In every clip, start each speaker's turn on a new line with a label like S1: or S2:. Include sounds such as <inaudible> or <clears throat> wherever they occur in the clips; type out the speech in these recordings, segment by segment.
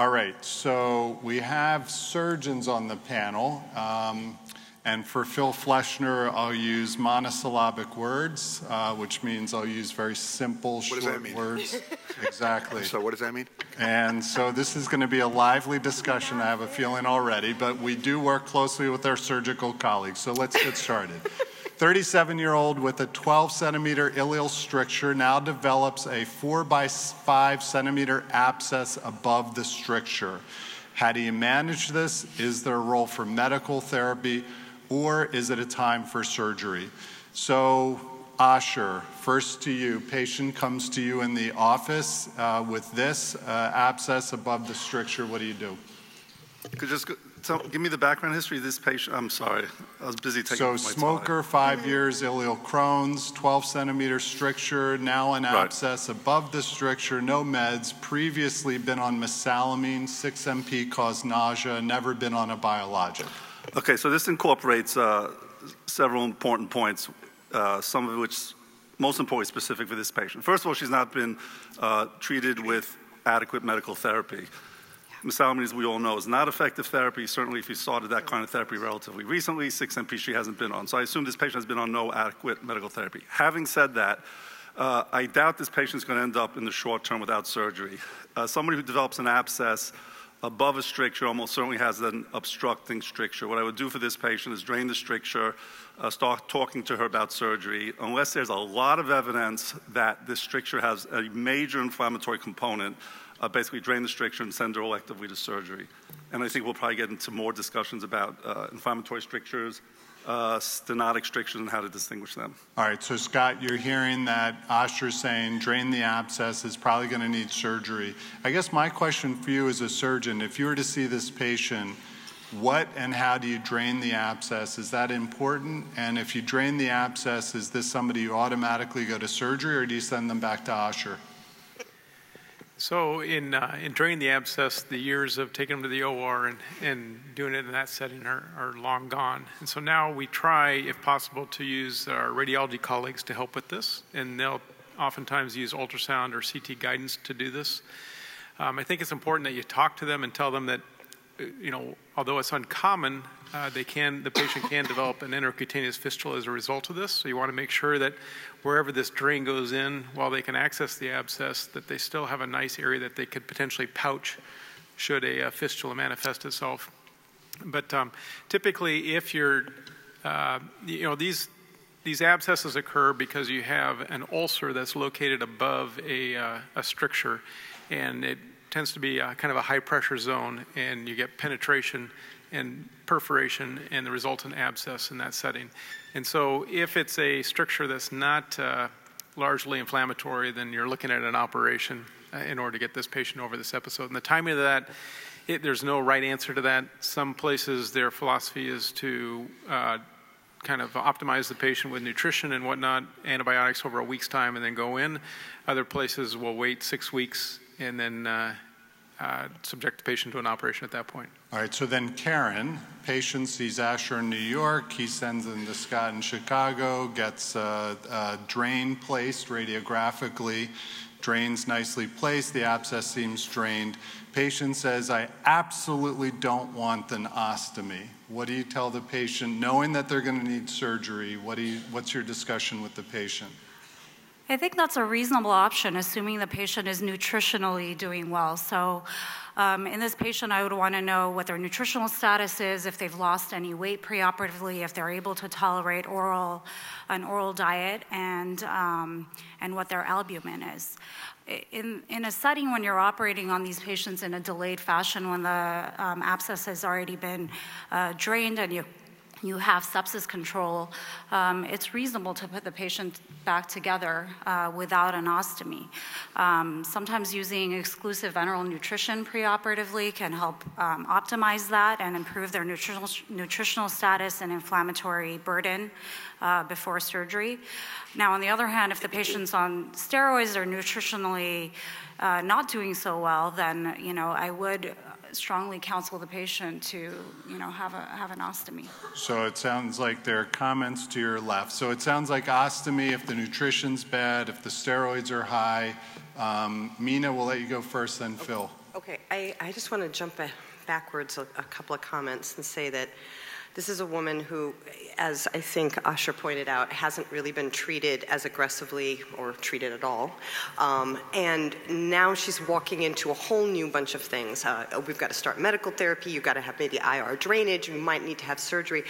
S1: All right, so we have surgeons on the panel. Um, and for Phil Fleshner, I'll use monosyllabic words, uh, which means I'll use very simple,
S2: does that
S1: short
S2: mean?
S1: words. <laughs> exactly.
S2: So what does that mean?
S1: And so this is going to be a lively discussion, I have a feeling already, but we do work closely with our surgical colleagues. So let's get started. 37 year old with a 12 centimeter ileal stricture now develops a 4 by 5 centimeter abscess above the stricture. How do you manage this? Is there a role for medical therapy or is it a time for surgery? So, Asher, first to you. Patient comes to you in the office uh, with this uh, abscess above the stricture. What do you do?
S3: Could just tell, give me the background history of this patient? I'm sorry, I was busy taking
S1: So,
S3: my
S1: smoker, five years, ileal Crohn's, 12 centimeter stricture, now an
S3: Right.
S1: abscess above the stricture, no meds, previously been on mesalamine, 6MP caused nausea, never been on a biologic.
S3: Okay, so this incorporates uh, several important points, uh, some of which most importantly specific for this patient. First of all, she's not been uh, treated with adequate medical therapy. Mesalamine, we all know, is not effective therapy. Certainly, if you started that kind of therapy relatively recently, 6MP she hasn't been on. So I assume this patient has been on no adequate medical therapy. Having said that, uh, I doubt this patient is going to end up in the short term without surgery. Uh, somebody who develops an abscess above a stricture almost certainly has an obstructing stricture. What I would do for this patient is drain the stricture, uh, start talking to her about surgery, unless there's a lot of evidence that this stricture has a major inflammatory component. Uh, basically, drain the stricture and send her electively to surgery. And I think we'll probably get into more discussions about uh, inflammatory strictures, uh, stenotic strictures, and how to distinguish them.
S1: All right, so Scott, you're hearing that Asher's saying drain the abscess is probably going to need surgery. I guess my question for you as a surgeon, if you were to see this patient, what and how do you drain the abscess? Is that important? And if you drain the abscess, is this somebody you automatically go to surgery or do you send them back to Asher?
S4: So in, uh, in draining the abscess, the years of taking them to the OR and, and doing it in that setting are, are long gone. And so now we try, if possible, to use our radiology colleagues to help with this. And they'll oftentimes use ultrasound or CT guidance to do this. Um, I think it's important that you talk to them and tell them that, you know, although it's uncommon, uh, they can, the patient can develop an enterocutaneous fistula as a result of this. So you want to make sure that wherever this drain goes in, while they can access the abscess, that they still have a nice area that they could potentially pouch should a, uh fistula manifest itself. But um, typically, if you're, uh, you know, these these abscesses occur because you have an ulcer that's located above a, uh, a stricture, and it tends to be a, kind of a high pressure zone, and you get penetration and perforation and the resultant abscess in that setting. And so, if it's a stricture that's not uh, largely inflammatory, then you're looking at an operation uh, in order to get this patient over this episode. And the timing of that, it, there's no right answer to that. Some places, their philosophy is to uh, kind of optimize the patient with nutrition and whatnot, antibiotics over a week's time, and then go in. Other places will wait six weeks and then uh, uh, subject the patient to an operation at that point.
S1: All right, so then Karen, patient sees Asher in New York. He sends in to Scott in Chicago, gets a, a drain placed radiographically, drains nicely placed, the abscess seems drained. Patient says, I absolutely don't want an ostomy. What do you tell the patient, knowing that they're going to need surgery? What do you, what's your discussion with the patient?
S5: I think that's a reasonable option, assuming the patient is nutritionally doing well. So, um, in this patient, I would want to know what their nutritional status is, if they've lost any weight preoperatively, if they're able to tolerate oral, an oral diet, and um, and what their albumin is. In, in a setting when you're operating on these patients in a delayed fashion, when the um, abscess has already been uh, drained and you you have sepsis control, um, it's reasonable to put the patient back together uh, without an ostomy. Um, sometimes using exclusive enteral nutrition preoperatively can help um, optimize that and improve their nutritional, nutritional status and inflammatory burden uh, before surgery. Now, on the other hand, if the patient's on steroids or nutritionally uh, not doing so well, then you know I would strongly counsel the patient to, you know, have a have an ostomy.
S1: So it sounds like there are comments to your left. So it sounds like ostomy if the nutrition's bad, if the steroids are high. Um, Mina, we'll let you go first, then Phil.
S2: Okay, I, I just want to jump backwards a, a couple of comments and say that this is a woman who, as I think Asher pointed out, hasn't really been treated as aggressively or treated at all. Um, and now she's walking into a whole new bunch of things. Uh, we've got to start medical therapy, you've got to have maybe IR drainage, you might need to have surgery.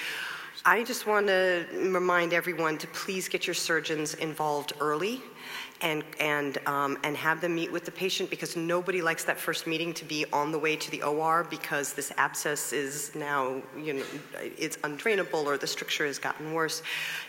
S2: I just want to remind everyone to please get your surgeons involved early and, and, um, and have them meet with the patient because nobody likes that first meeting to be on the way to the OR because this abscess is now, you know, it's undrainable or the stricture has gotten worse.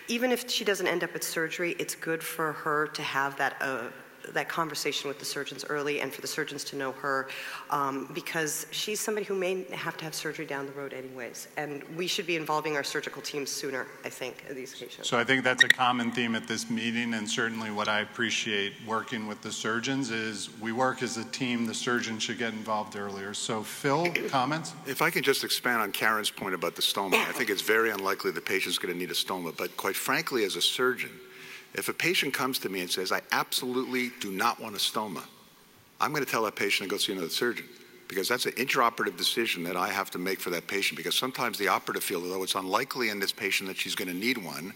S2: Even if she doesn't end up at surgery, it's good for her to have that uh, that conversation with the surgeons early and for the surgeons to know her um, because she's somebody who may have to have surgery down the road anyways. And we should be involving our surgical teams sooner, I think, in these patients.
S1: So I think that's a common theme at this meeting and certainly what I appreciate working with the surgeons is we work as a team, the surgeon should get involved earlier. So Phil, comments?
S6: If I can just expand on Karen's point about the stoma, I think it's very unlikely the patient's going to need a stoma, but quite frankly, as a surgeon, if a patient comes to me and says, I absolutely do not want a stoma, I'm going to tell that patient to go see another surgeon because that's an intraoperative decision that I have to make for that patient because sometimes the operative field, although it's unlikely in this patient that she's going to need one,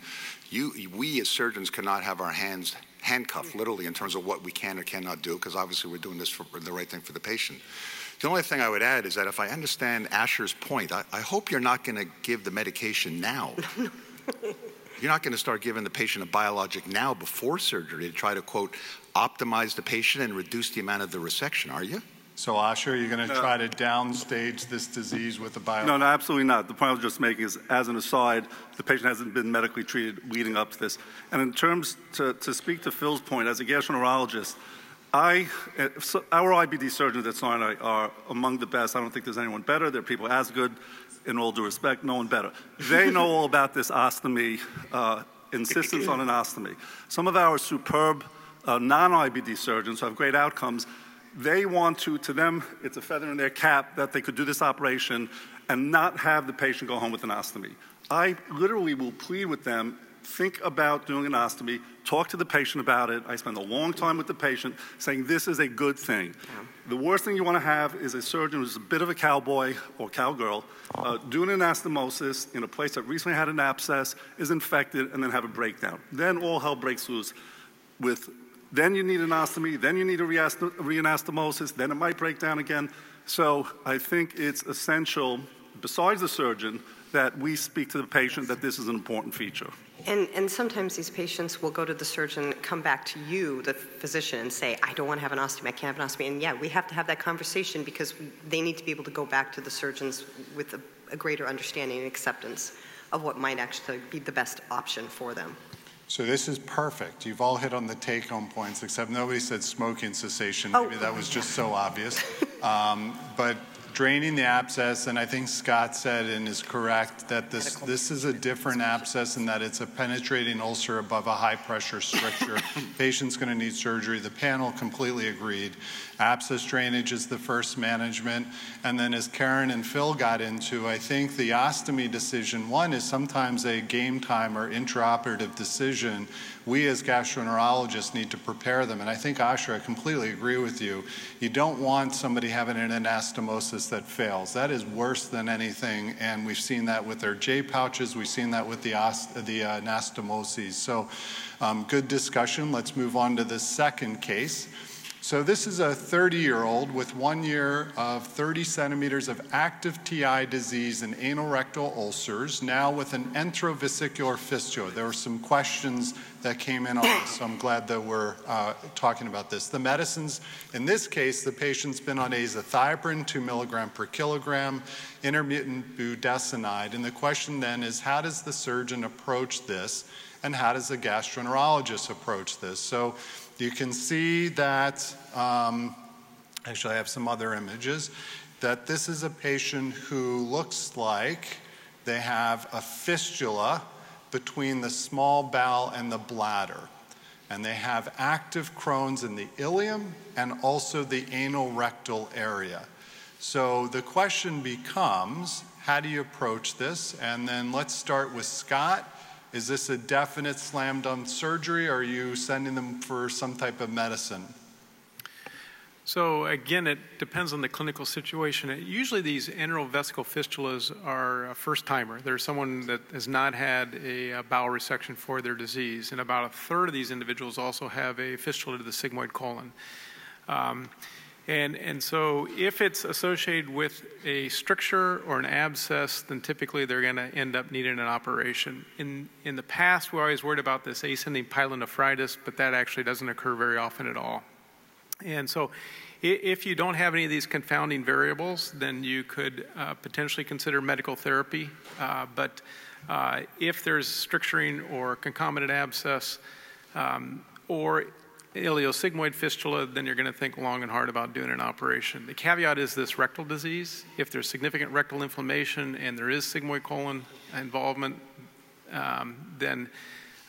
S6: you, we as surgeons cannot have our hands handcuffed literally in terms of what we can or cannot do because obviously we're doing this for the right thing for the patient. The only thing I would add is that if I understand Asher's point, I, I hope you're not going to give the medication now. <laughs> You're not going to start giving the patient a biologic now before surgery to try to, quote, optimize the patient and reduce the amount of the resection, are you?
S1: So, Asher, you're going to try to downstage this disease with a biologic?
S3: No, no, absolutely not. The point I was just making is, as an aside, the patient hasn't been medically treated leading up to this. And in terms to, to speak to Phil's point, as a gastroenterologist, I, eh, our IBD surgeons at Sinai are among the best. I don't think there's anyone better. There are people as good in all due respect, no one better. They know all about this ostomy, uh, insistence on an ostomy. Some of our superb uh, non-IBD surgeons who have great outcomes, they want to, to them, it's a feather in their cap that they could do this operation and not have the patient go home with an ostomy. I literally will plead with them think about doing an ostomy, talk to the patient about it. I spend a long time with the patient saying this is a good thing. Yeah. The worst thing you want to have is a surgeon who's a bit of a cowboy or cowgirl uh, doing an anastomosis in a place that recently had an abscess, is infected, and then have a breakdown. Then all hell breaks loose with then you need an ostomy, then you need a reanastomosis, then it might break down again. So I think it's essential, besides the surgeon, that we speak to the patient that this is an important feature.
S2: And, and sometimes these patients will go to the surgeon, come back to you, the physician, and say, I don't want to have an ostomy, I can't have an ostomy. And yeah, we have to have that conversation because they need to be able to go back to the surgeons with a, a greater understanding and acceptance of what might actually be the best option for them.
S1: So this is perfect. You've all hit on the take-home points, except nobody said smoking cessation. Maybe oh. that was just so obvious. Um, but draining the abscess, and I think Scott said and is correct that this, this is a different abscess in that it's a penetrating ulcer above a high pressure stricture. <coughs> Patient's going to need surgery. The panel completely agreed. Abscess drainage is the first management. And then as Karen and Phil got into, I think the ostomy decision, one is sometimes a game time or intraoperative decision. We as gastroenterologists need to prepare them. And I think, Asher, I completely agree with you. You don't want somebody having an anastomosis that fails. That is worse than anything. And we've seen that with their J pouches. We've seen that with the, the anastomoses. So um, good discussion. Let's move on to the second case. So this is a 30-year-old with one year of 30 centimeters of active TI disease and anal rectal ulcers, now with an enterovesicular fistula. There were some questions that came in on this, so I'm glad that we're uh, talking about this. The medicines, in this case, the patient's been on azathioprine, 2 milligram per kilogram, intermittent budesonide, and the question then is how does the surgeon approach this, and how does the gastroenterologist approach this? So you can see that, um, actually, I have some other images, that this is a patient who looks like they have a fistula between the small bowel and the bladder. And they have active Crohn's in the ileum and also the anal rectal area. So the question becomes how do you approach this? And then let's start with Scott is this a definite slam dunk surgery, or are you sending them for some type of medicine?
S4: So again, it depends on the clinical situation. Usually these enterovesical fistulas are a first timer. There's someone that has not had a, bowel resection for their disease, and about a third of these individuals also have a fistula to the sigmoid colon. Um, and, and so if it's associated with a stricture or an abscess, then typically they're going to end up needing an operation. In, in the past, we always worried about this ascending pyelonephritis, but that actually doesn't occur very often at all. And so if you don't have any of these confounding variables, then you could uh, potentially consider medical therapy. Uh, but uh, if there's stricturing or concomitant abscess um, or ileosigmoid fistula, then you're going to think long and hard about doing an operation. The caveat is this rectal disease. If there's significant rectal inflammation and there is sigmoid colon involvement, um, then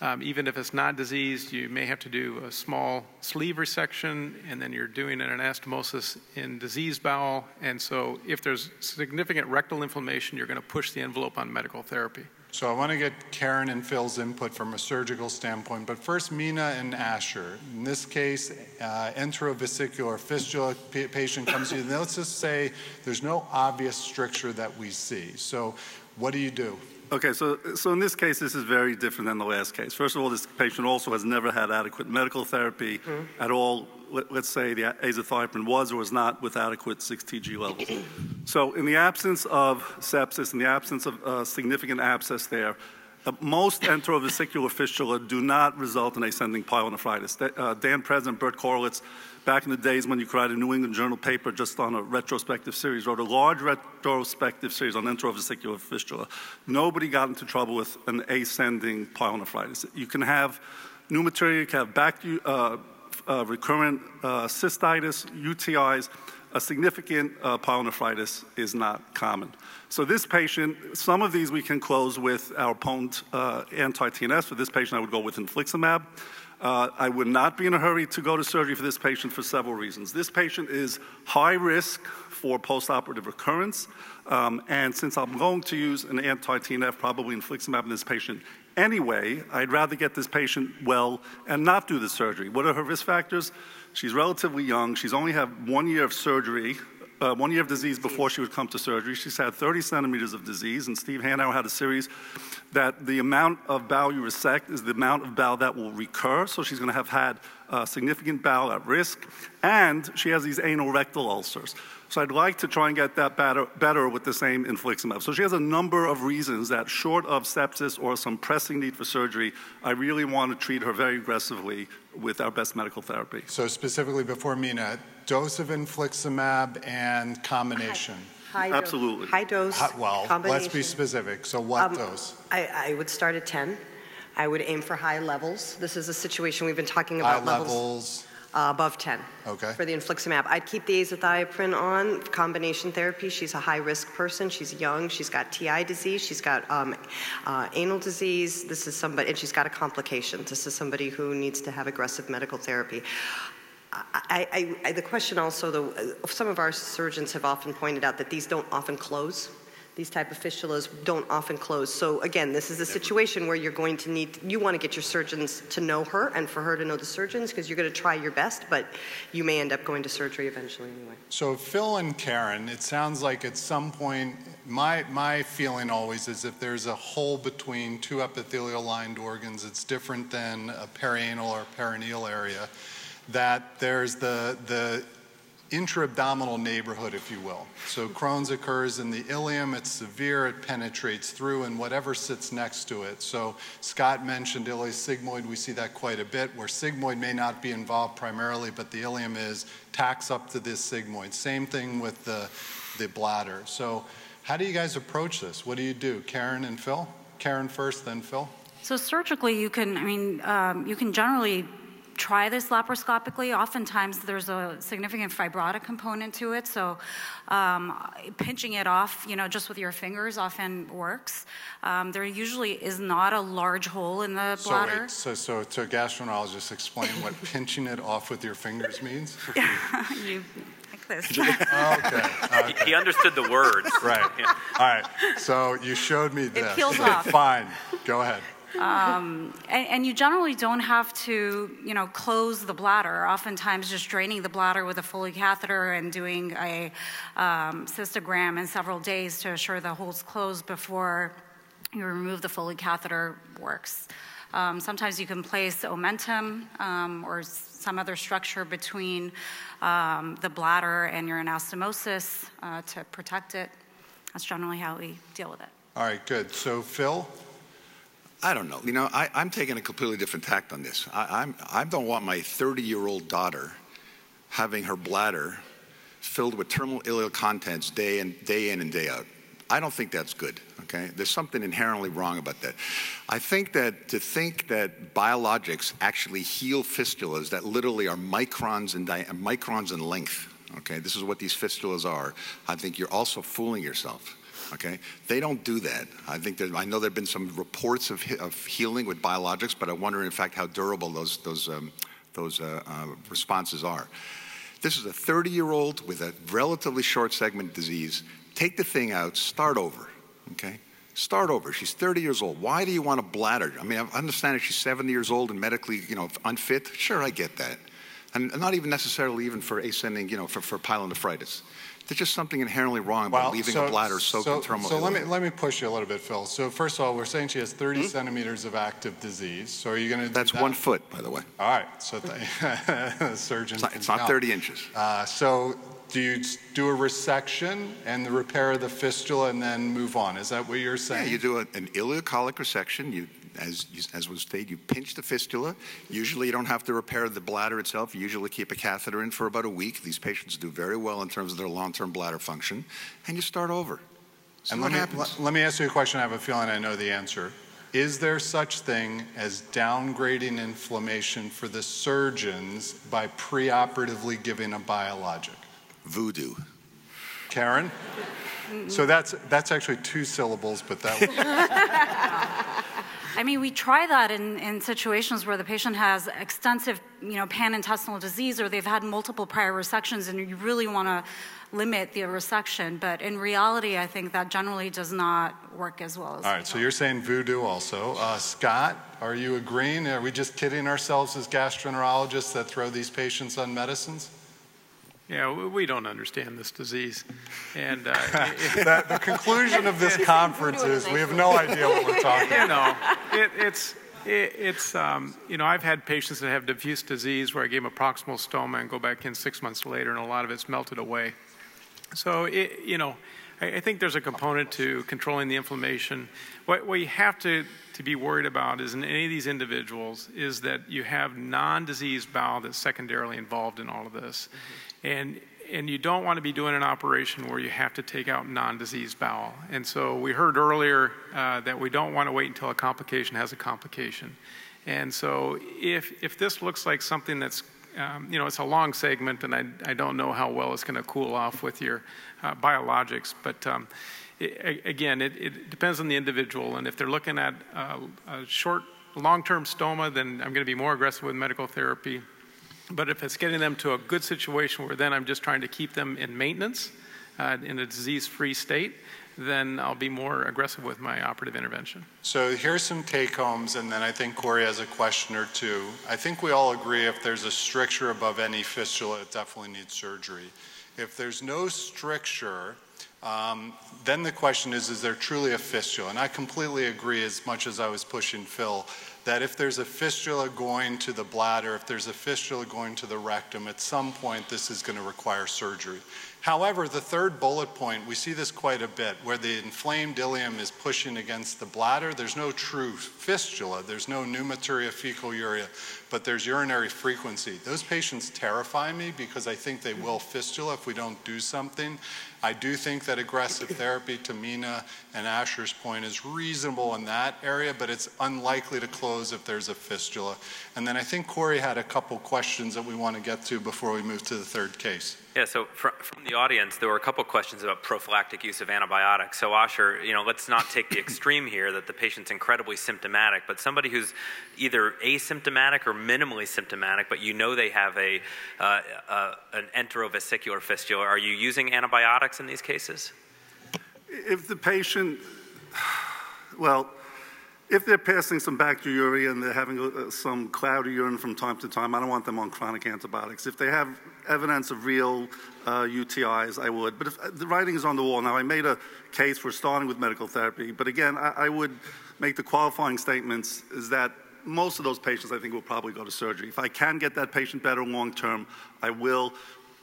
S4: um, even if it's not diseased, you may have to do a small sleeve resection, and then you're doing an anastomosis in diseased bowel. And so, if there's significant rectal inflammation, you're going to push the envelope on medical therapy.
S1: So, I want to get Karen and Phil's input from a surgical standpoint. But first, Mina and Asher. In this case, uh, enterovesicular fistula patient comes to you. Let's just say there's no obvious stricture that we see. So, what do you do?
S3: Okay, so, so in this case, this is very different than the last case. First of all, this patient also has never had adequate medical therapy mm-hmm. at all. Let, us say the azathioprine was or was not with adequate 6-TG levels. so in the absence of sepsis, in the absence of uh, significant abscess there, uh, most enterovesicular fistula do not result in ascending pyelonephritis. Uh, Dan Present, Bert Korelitz, back in the days when you could write a New England Journal paper just on a retrospective series, wrote a large retrospective series on enterovesicular fistula. Nobody got into trouble with an ascending pyelonephritis. You can have new material, you can have back, uh, uh, recurrent uh, cystitis, UTIs. A significant uh, pyelonephritis is not common. So this patient, some of these we can close with our potent uh, anti-TNFs. For this patient, I would go with infliximab. Uh, I would not be in a hurry to go to surgery for this patient for several reasons. This patient is high risk for postoperative recurrence, um, and since I'm going to use an anti-TNF, probably infliximab in this patient anyway, I'd rather get this patient well and not do the surgery. What are her risk factors? She's relatively young. She's only had one year of surgery uh, one year of disease before she would come to surgery. She's had 30 centimeters of disease, and Steve Hanauer had a series that the amount of bowel you resect is the amount of bowel that will recur. So she's going to have had uh, significant bowel at risk, and she has these anal rectal ulcers. So I'd like to try and get that better, better with the same infliximab. So she has a number of reasons that, short of sepsis or some pressing need for surgery, I really want to treat her very aggressively with our best medical therapy.
S1: So specifically before Mina, dose of infliximab and combination.
S2: High
S3: Absolutely.
S2: high dose. High,
S1: well, let's be specific. So what um, dose?
S2: I, I would start at 10. I would aim for high levels. This is a situation we've been talking about.
S1: High levels. levels
S2: uh, above 10
S1: okay.
S2: for the infliximab. I'd keep the azathioprine on combination therapy. She's a high risk person. She's young. She's got TI disease. She's got um, uh, anal disease. This is somebody, and she's got a complication. This is somebody who needs to have aggressive medical therapy. I, I, I, the question also, though, uh, some of our surgeons have often pointed out that these don't often close. These type of fistulas don't often close. So again, this is a situation where you're going to need, you want to get your surgeons to know her and for her to know the surgeons because you're going to try your best, but you may end up going to surgery eventually anyway.
S1: So Phil and Karen, it sounds like at some point, my, my feeling always is if there's a hole between two epithelial lined organs, it's different than a perianal or perineal area that there's the, the intra-abdominal neighborhood, if you will. So Crohn's occurs in the ileum, it's severe, it penetrates through, and whatever sits next to it. So Scott mentioned ileosigmoid, we see that quite a bit, where sigmoid may not be involved primarily, but the ileum is, tacks up to this sigmoid. Same thing with the, the bladder. So how do you guys approach this? What do you do? Karen and Phil? Karen first, then Phil?
S5: So surgically, you can, I mean, um, you can generally try this laparoscopically. Oftentimes there's a significant fibrotic component to it, so um, pinching it off, you know, just with your fingers often works. Um, there usually is not a large hole in the bladder.
S1: So, wait, so, so to a gastroenterologist, explain what <laughs> pinching it off with your fingers means? <laughs>
S5: yeah, <laughs> you, like this.
S1: okay. okay.
S7: He, understood the words.
S1: Right. Yeah. All right. So you showed me this.
S5: It peels off.
S1: Fine. Go ahead.
S5: Um, and, and, you generally don't have to, you know, close the bladder. Oftentimes, just draining the bladder with a Foley catheter and doing a um, cystogram in several days to assure the hole's closed before you remove the Foley catheter works. Um, sometimes you can place omentum um, or some other structure between um, the bladder and your anastomosis uh, to protect it. That's generally how we deal with it.
S1: All right, good. So, Phil?
S6: I don't know. You know, I, am taking a completely different tact on this. I, I'm, I don't want my 30 year old daughter having her bladder filled with terminal ileal contents day in, day in and day out. I don't think that's good. Okay, there's something inherently wrong about that. I think that to think that biologics actually heal fistulas that literally are microns in di- microns in length. Okay, this is what these fistulas are. I think you're also fooling yourself. Okay, they don't do that. I think that I know there've been some reports of, of healing with biologics, but I wonder in fact how durable those those um, those uh, uh, responses are. This is a 30 year old with a relatively short segment disease Take the thing out, start over, okay? Start over. She's 30 years old. Why do you want a bladder? I mean, I understand if she's 70 years old and medically, you know, unfit. Sure, I get that. And not even necessarily even for ascending, you know, for, for pyelonephritis. There's just something inherently wrong about well, leaving so, a bladder soaked
S1: so,
S6: in thermal.
S1: So let me let me push you a little bit, Phil. So first of all, we're saying she has 30 mm-hmm. centimeters of active disease. So are you going to?
S6: That's
S1: that?
S6: one foot, by the way.
S1: All right. So <laughs> the surgeon.
S6: It's not, it's not 30 inches.
S1: Uh, so do you do a resection and the repair of the fistula and then move on? Is that what you're saying?
S6: Yeah, you do a, an ileocolic resection. You, as, as was stated, you pinch the fistula. Usually, you don't have to repair the bladder itself. You usually keep a catheter in for about a week. These patients do very well in terms of their long-term bladder function, and you start over.
S1: So and let me, let, let me ask you a question. I have a feeling I know the answer. Is there such thing as downgrading inflammation for the surgeons by preoperatively giving a biologic?
S6: voodoo.
S1: Karen? So that's that's actually two syllables, but that. <laughs>
S5: I mean, we try that in, in situations where the patient has extensive, you know, panintestinal disease or they've had multiple prior resections, and you really want to limit the resection. But in reality, I think that generally does not work as well. As
S1: All right, so you're saying voodoo also. Uh, Scott, are you agreeing? Are we just kidding ourselves as gastroenterologists that throw these patients on medicines?
S4: Yeah, we don't understand this disease. And uh, <laughs>
S1: the, the, conclusion of this conference is we have no idea what we're talking <laughs>
S4: about. You know, it, it's, it, it's um, you know, I've had patients that have diffuse disease where I gave them a proximal stoma and go back in six months later and a lot of it's melted away. So, it, you know, I, I think there's a component to controlling the inflammation. What, what you have to, to be worried about is in any of these individuals is that you have non-diseased bowel that's secondarily involved in all of this. Mm-hmm and and you don't want to be doing an operation where you have to take out non-diseased bowel. And so we heard earlier uh, that we don't want to wait until a complication has a complication. And so if if this looks like something that's um, you know, it's a long segment, and I, I don't know how well it's going to cool off with your uh, biologics. But um, it, again, it, it, depends on the individual. And if they're looking at uh, a short, long term stoma, then I'm going to be more aggressive with medical therapy. But if it's getting them to a good situation where then I'm just trying to keep them in maintenance, uh, in a disease free state, then I'll be more aggressive with my operative intervention.
S1: So here's some take homes, and then I think Corey has a question or two. I think we all agree if there's a stricture above any fistula, it definitely needs surgery. If there's no stricture, um, then the question is, is there truly a fistula? And I completely agree as much as I was pushing Phil that if there's a fistula going to the bladder, if there's a fistula going to the rectum, at some point this is going to require surgery. However, the third bullet point, we see this quite a bit, where the inflamed ileum is pushing against the bladder. There's no true fistula, there's no pneumaturia fecoluria, but there's urinary frequency. Those patients terrify me because I think they will fistula if we don't do something. I do think that aggressive therapy to Mina and Asher's point is reasonable in that area, but it's unlikely to close if there's a fistula. And then I think Corey had a couple questions that we want to get to before we move to the third case.
S7: Yeah, so from, from the audience, there were a couple questions about prophylactic use of antibiotics. So, Asher, you know, let's not take the extreme here that the patient's incredibly symptomatic, but somebody who's either asymptomatic or minimally symptomatic, but you know they have a uh, uh, an enterovesicular fistula. Are you using antibiotics in these cases?
S3: If the patient, well, If they're passing some bacteriuria and they're having uh, some cloudy urine from time to time, I don't want them on chronic antibiotics. If they have evidence of real uh, UTIs, I would. But if uh, the writing is on the wall, now I made a case for starting with medical therapy, but again, I, I would make the qualifying statements is that most of those patients I think will probably go to surgery. If I can get that patient better long term, I will.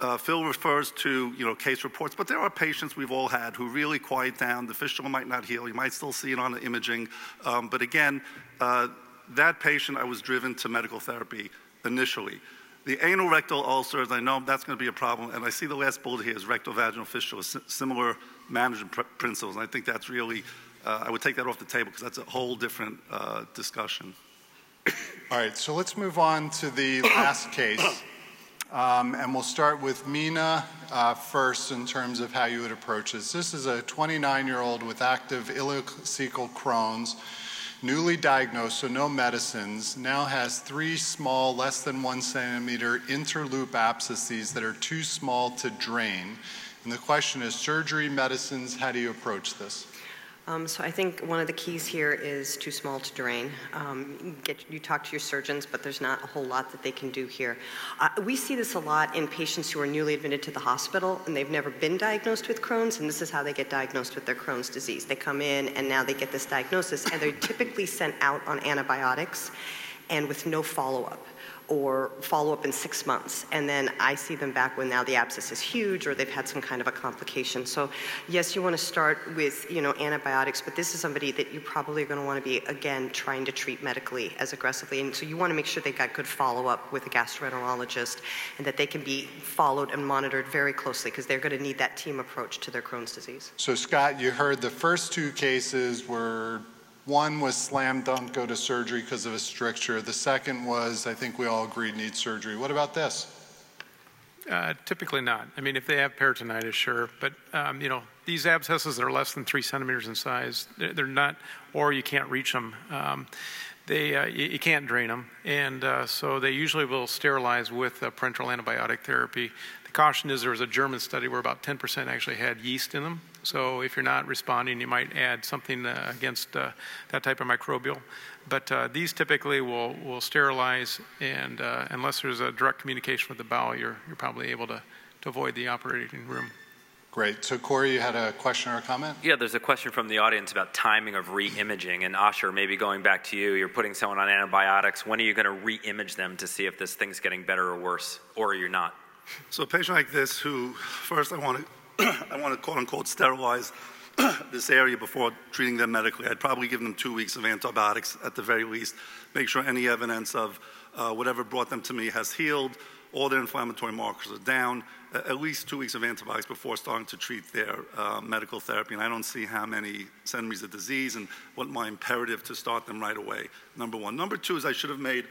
S3: Uh, Phil refers to you know case reports, but there are patients we've all had who really quiet down. The fistula might not heal. You might still see it on the imaging, um, but again, uh, that patient I was driven to medical therapy initially. The anal rectal ulcers, I know that's going to be a problem, and I see the last bullet here is rectal vaginal fistula, similar management pr- principles, and I think that's really, uh, I would take that off the table because that's a whole different uh, discussion.
S1: All right, so let's move on to the last case. <coughs> Um, and we'll start with Mina uh, first in terms of how you would approach this. This is a 29 year old with active ileocecal Crohn's, newly diagnosed, so no medicines, now has three small, less than one centimeter interloop abscesses that are too small to drain. And the question is surgery, medicines, how do you approach this?
S2: Um, so I think one of the keys here is too small to drain. Um, you, get, you, talk to your surgeons, but there's not a whole lot that they can do here. Uh, we see this a lot in patients who are newly admitted to the hospital and they've never been diagnosed with Crohn's, and this is how they get diagnosed with their Crohn's disease. They come in and now they get this diagnosis, and they're typically sent out on antibiotics and with no follow-up or follow up in six months. And then I see them back when now the abscess is huge or they've had some kind of a complication. So yes, you want to start with, you know, antibiotics, but this is somebody that you probably are going to want to be, again, trying to treat medically as aggressively. And so you want to make sure they've got good follow up with a gastroenterologist and that they can be followed and monitored very closely because they're going to need that team approach to their Crohn's disease.
S1: So Scott, you heard the first two cases were one was slam dunk, go to surgery because of a stricture. The second was, I think we all agreed, need surgery. What about this?
S4: Uh, typically not. I mean, if they have peritonitis, sure. But, um, you know, these abscesses that are less than three centimeters in size, they're not, or you can't reach them. Um, they, uh, you, you, can't drain them. And uh, so they usually will sterilize with parenteral antibiotic therapy. The caution is there was a German study where about 10% actually had yeast in them. So if you're not responding, you might add something uh, against uh, that type of microbial. But uh, these typically will, will sterilize, and uh, unless there's a direct communication with the bowel, you're, you're probably able to, to avoid the operating room.
S1: Great. So, Corey, you had a question or a comment?
S7: Yeah, there's a question from the audience about timing of re imaging. And Asher, maybe going back to you, you're putting someone on antibiotics. When are you going to re image them to see if this thing's getting better or worse, or you're not?
S3: So, a patient like this, who first I want <clears throat> to I want to quote unquote sterilize <clears throat> this area before treating them medically. I'd probably give them two weeks of antibiotics at the very least, make sure any evidence of uh, whatever brought them to me has healed, all their inflammatory markers are down, at least two weeks of antibiotics before starting to treat their uh, medical therapy. And I don't see how many centimeters of disease and what my imperative to start them right away, number one. Number two is I should have made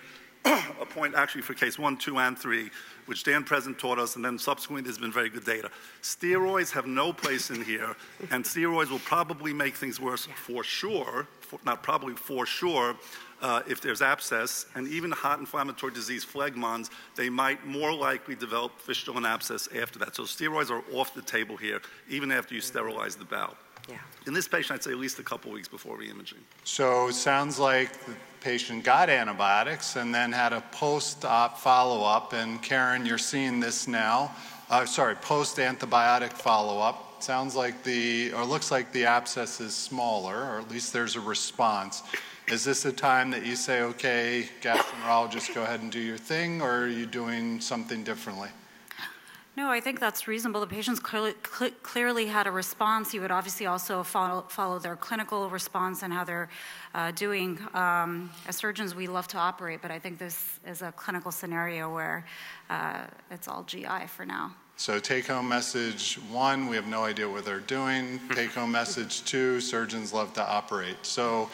S3: a point actually for case one, two, and three, which Dan Present taught us, and then subsequently there's been very good data. Steroids have no place in here, and steroids will probably make things worse for sure, for, not probably for sure, uh, if there's abscess, and even hot inflammatory disease, phlegmons, they might more likely develop fistula and abscess after that. So steroids are off the table here, even after you sterilize the bowel.
S2: Yeah.
S3: In this patient, I'd say at least a couple weeks before reimaging.
S1: So it sounds like the patient got antibiotics and then had a post-op follow-up. And Karen, you're seeing this now. Uh, sorry, post-antibiotic follow-up. Sounds like the, or looks like the abscess is smaller, or at least there's a response. Is this a time that you say, okay, gastroenterologist, go ahead and do your thing, or are you doing something differently?
S5: No, I think that's reasonable. The patients clearly, cl- clearly had a response. You would obviously also follow, follow their clinical response and how they're uh, doing. Um, as surgeons, we love to operate, but I think this is a clinical scenario where uh, it's all GI for now.
S1: So, take home message one, we have no idea what they're doing. <laughs> Take home message two, surgeons love to operate. So,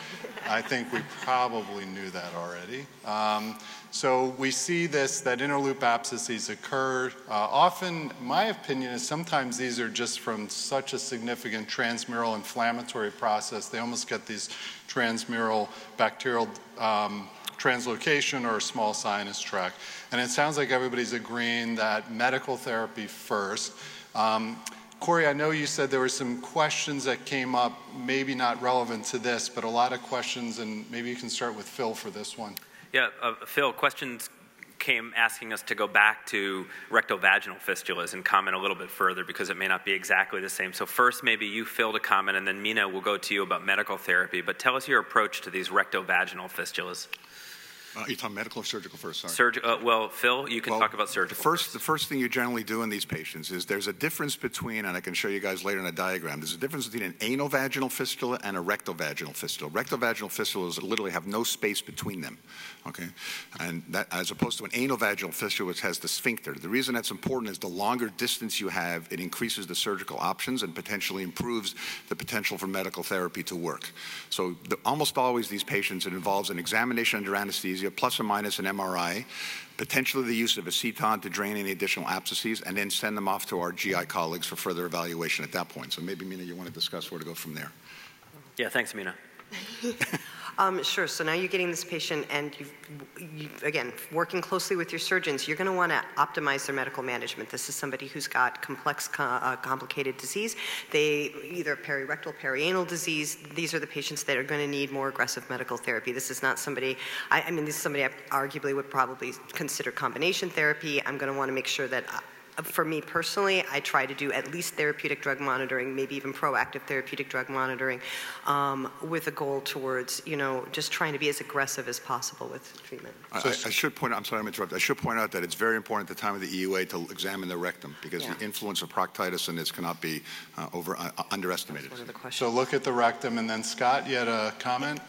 S1: I think we probably knew that already. Um, so we see this, that interloop abscesses occur. Uh, often, my opinion is sometimes these are just from such a significant transmural inflammatory process, they almost get these transmural bacterial um, translocation or a small sinus tract. And it sounds like everybody's agreeing that medical therapy first. Um, Corey, I know you said there were some questions that came up, maybe not relevant to this, but a lot of questions, and maybe you can start with Phil for this one.
S7: Yeah, uh, Phil, questions came asking us to go back to rectovaginal fistulas and comment a little bit further because it may not be exactly the same. So first, maybe you, Phil, to comment, and then Mina will go to you about medical therapy. But tell us your approach to these rectovaginal fistulas.
S6: Uh, you talking medical or surgical first? Sorry.
S7: Surg- uh, well, Phil, you can
S6: Well,
S7: talk about surgical.
S6: The first, the first thing you generally do in these patients is there's a difference between, and I can show you guys later in a diagram, there's a difference between an anovaginal fistula and a rectovaginal fistula. Rectovaginal fistulas literally have no space between them, okay? And that, as opposed to an anovaginal fistula, which has the sphincter. The reason that's important is the longer distance you have, it increases the surgical options and potentially improves the potential for medical therapy to work. So the, almost always these patients, it involves an examination under anesthesia, plus or minus an MRI, potentially the use of a seton to drain any additional abscesses, and then send them off to our GI colleagues for further evaluation at that point. So maybe, Mina, you want to discuss where to go from there.
S7: yeah, thanks, Mina. <laughs>
S2: Um, sure. So now you're getting this patient, and you, again, working closely with your surgeons, you're going to want to optimize their medical management. This is somebody who's got complex, uh, complicated disease. They either perirectal, perianal disease. These are the patients that are going to need more aggressive medical therapy. This is not somebody. I, I mean, this is somebody I arguably would probably consider combination therapy. I'm going to want to make sure that. uh, for me personally, I try to do at least therapeutic drug monitoring, maybe even proactive therapeutic drug monitoring, um, with a goal towards, you know, just trying to be as aggressive as possible with treatment.
S6: I, I, I should point out, I'm sorry I'm interrupting. I should point out that it's very important at the time of the EUA to examine the rectum because
S2: Yeah.
S6: the influence of proctitis in this cannot be uh, over, uh, underestimated.
S2: One of the questions.
S1: So look at the rectum, and then Scott, you had a comment?
S4: Yeah,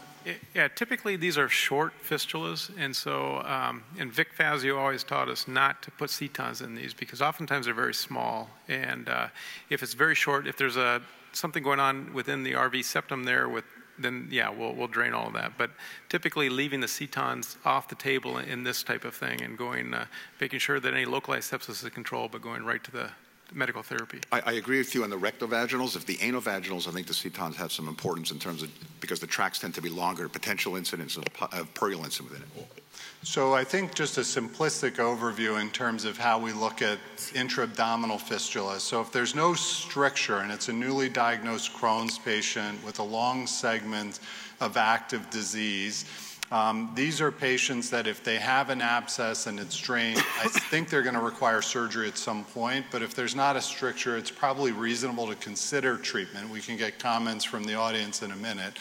S4: typically these are short fistulas, and so um, and Vic Fazio always taught us not to put setons in these because oftentimes they're very small, and uh, if it's very short, if there's a something going on within the RV septum there with then yeah, we'll, we'll drain all of that. But typically, leaving the setons off the table in this type of thing and going, uh, making sure that any localized sepsis is controlled, but going right to the medical therapy.
S6: I, I agree with you on the rectovaginals. If the anovaginals, I think the setons have some importance in terms of because the tracks tend to be longer, potential incidence of, pu- of purulence within it.
S1: So I think just a simplistic overview in terms of how we look at intra-abdominal fistula. So if there's no stricture and it's a newly diagnosed Crohn's patient with a long segment of active disease, um, these are patients that if they have an abscess and it's drained, I think they're going to require surgery at some point. But if there's not a stricture, it's probably reasonable to consider treatment. We can get comments from the audience in a minute.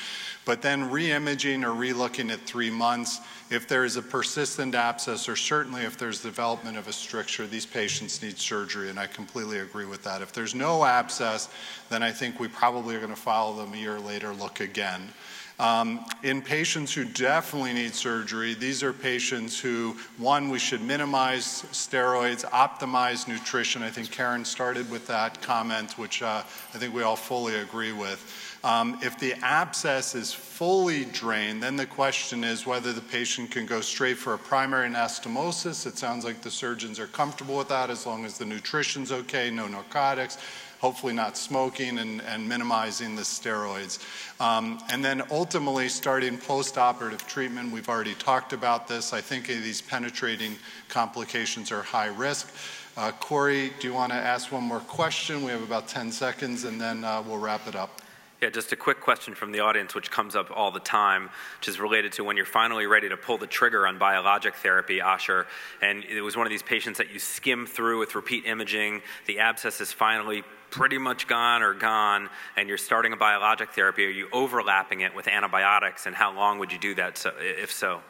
S1: But then re-imaging or re-looking at three months, if there is a persistent abscess or certainly if there's development of a stricture, these patients need surgery, and I completely agree with that. If there's no abscess, then I think we probably are going to follow them a year later, look again. Um, in patients who definitely need surgery, these are patients who, one, we should minimize steroids, optimize nutrition. I think Karen started with that comment, which uh, I think we all fully agree with. Um, if the abscess is fully drained, then the question is whether the patient can go straight for a primary anastomosis. It sounds like the surgeons are comfortable with that as long as the nutrition's okay, no narcotics hopefully not smoking and, and minimizing the steroids. Um, and then ultimately starting post-operative treatment. We've already talked about this. I think these penetrating complications are high risk. Uh, Corey, do you want to ask one more question? We have about 10 seconds and then uh, we'll wrap it up.
S7: Yeah, just a quick question from the audience, which comes up all the time, which is related to when you're finally ready to pull the trigger on biologic therapy, Asher, and it was one of these patients that you skim through with repeat imaging, the abscess is finally pretty much gone or gone, and you're starting a biologic therapy. Are you overlapping it with antibiotics, and how long would you do that, so, if so?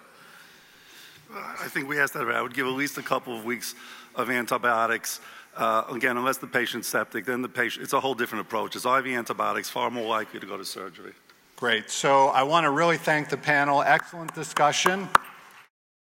S3: I think we asked that. I would give at least a couple of weeks of antibiotics. Uh, again, unless the patient's septic, then the patient, it's a whole different approach. It's IV antibiotics, far more likely to go to surgery.
S1: Great. So I want to really thank the panel. Excellent discussion.